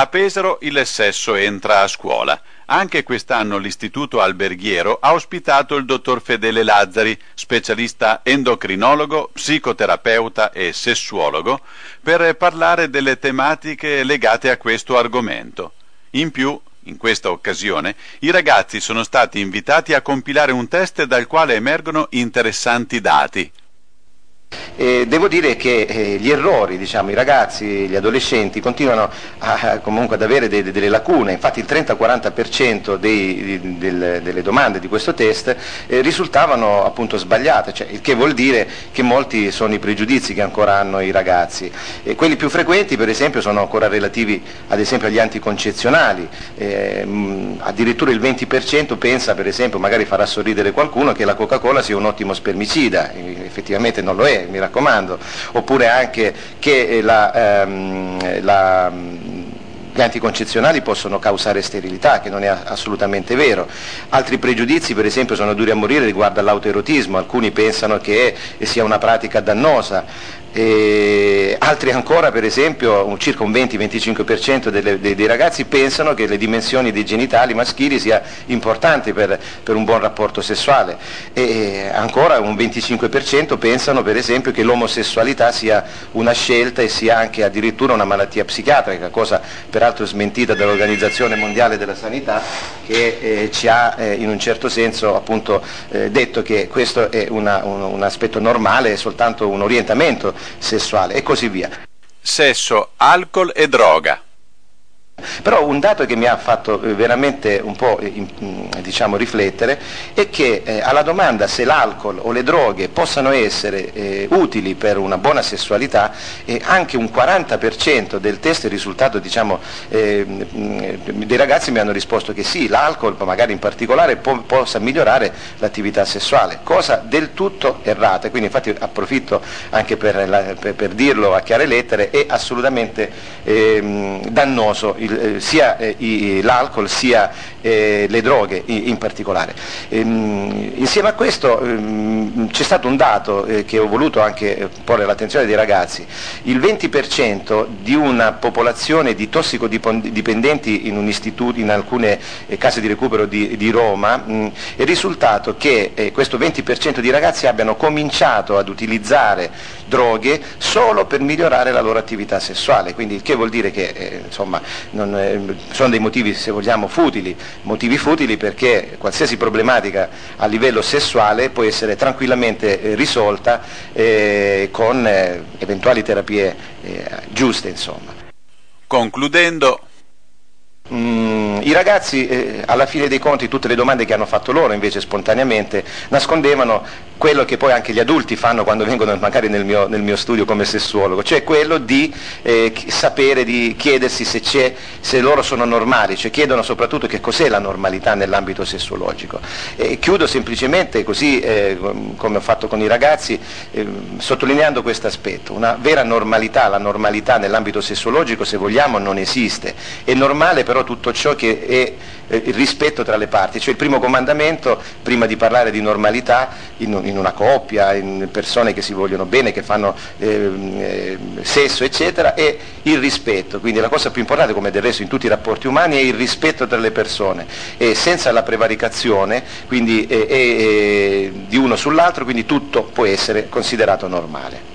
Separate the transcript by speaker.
Speaker 1: A Pesaro il sesso entra a scuola. Anche quest'anno l'Istituto Alberghiero ha ospitato il dottor Fedele Lazzari, specialista endocrinologo, psicoterapeuta e sessuologo, per parlare delle tematiche legate a questo argomento. In più, in questa occasione, i ragazzi sono stati invitati a compilare un test dal quale emergono interessanti dati.
Speaker 2: E devo dire che eh, gli errori, diciamo, i ragazzi, gli adolescenti continuano a, comunque ad avere de, de, delle lacune, infatti il 30-40% dei, del, delle domande di questo test eh, risultavano appunto sbagliate, cioè, il che vuol dire che molti sono i pregiudizi che ancora hanno i ragazzi. E quelli più frequenti per esempio sono ancora relativi ad esempio agli anticoncezionali, eh, mh, addirittura il 20% pensa per esempio, magari farà sorridere qualcuno, che la Coca-Cola sia un ottimo spermicida, effettivamente non lo è, mi raccomando, oppure anche che eh, la, ehm, la gli anticoncezionali possono causare sterilità, che non è assolutamente vero. Altri pregiudizi, per esempio, sono duri a morire riguardo all'autoerotismo, alcuni pensano che sia una pratica dannosa, e altri ancora, per esempio, circa un 20-25% dei, dei, ragazzi pensano che le dimensioni dei genitali maschili sia importante per, per un buon rapporto sessuale. E ancora un 25% pensano per esempio che l'omosessualità sia una scelta e sia anche addirittura una malattia psichiatrica, cosa peraltro smentita dall'Organizzazione Mondiale della Sanità che eh, ci ha eh, in un certo senso appunto, eh, detto che questo è una, un, un aspetto normale, è soltanto un orientamento sessuale e così via.
Speaker 1: Sesso, alcol e droga.
Speaker 2: Però un dato che mi ha fatto eh, veramente un po' eh, mm, diciamo, riflettere è che eh, alla domanda se l'alcol o le droghe possano essere eh, utili per una buona sessualità, eh, anche un 40% del test risultato diciamo, eh, mm, dei ragazzi mi hanno risposto che sì, l'alcol magari in particolare po- possa migliorare l'attività sessuale, cosa del tutto errata, quindi infatti approfitto anche per, la, per, per dirlo a chiare lettere, è assolutamente ehm, dannoso il eh, sia eh, l'alcol sia eh, le droghe in, particolare. Ehm, insieme a questo ehm, c'è stato un dato eh, che ho voluto anche eh, porre all'attenzione dei ragazzi, il 20% di una popolazione di tossicodipendenti in, in alcune eh, case di recupero di, di Roma mh, è risultato che questo 20% di ragazzi abbiano cominciato ad utilizzare droghe solo per migliorare la loro attività sessuale, quindi il che vuol dire che insomma, non, eh, sono dei motivi, se vogliamo, futili, motivi futili perché qualsiasi problematica a livello sessuale può essere tranquillamente eh, risolta eh, con eh, eventuali terapie eh, giuste. Insomma.
Speaker 1: Concludendo,
Speaker 2: Mm, I ragazzi eh, alla fine dei conti tutte le domande che hanno fatto loro invece spontaneamente nascondevano quello che poi anche gli adulti fanno quando vengono magari nel mio, nel mio studio come sessuologo, cioè quello di eh, sapere, di chiedersi se, se, loro sono normali, cioè chiedono soprattutto che cos'è la normalità nell'ambito sessuologico. E chiudo semplicemente così eh, come ho fatto con i ragazzi eh, sottolineando questo aspetto, una vera normalità, la normalità nell'ambito sessuologico se vogliamo non esiste, è normale però tutto ciò che è eh, il rispetto tra le parti, cioè il primo comandamento, prima di parlare di normalità in, in una coppia, in persone che si vogliono bene, che fanno eh, eh, sesso, eccetera, è il rispetto, quindi la cosa più importante, come del resto in tutti i rapporti umani, è il rispetto tra le persone. E senza la prevaricazione quindi, di uno sull'altro, quindi tutto può essere considerato normale.